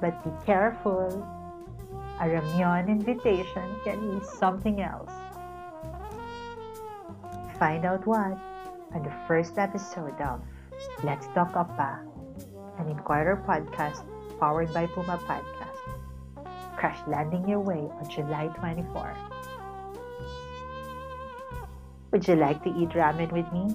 But be careful, a ramyun invitation can mean something else. Find out what on the first episode of Let's Talk Oppa, ah, an Inquirer podcast powered by Puma Podcast. Crash landing your way on July 24. Would you like to eat ramen with me?